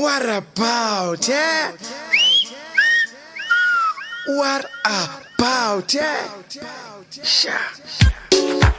What about it? What about it? Yeah.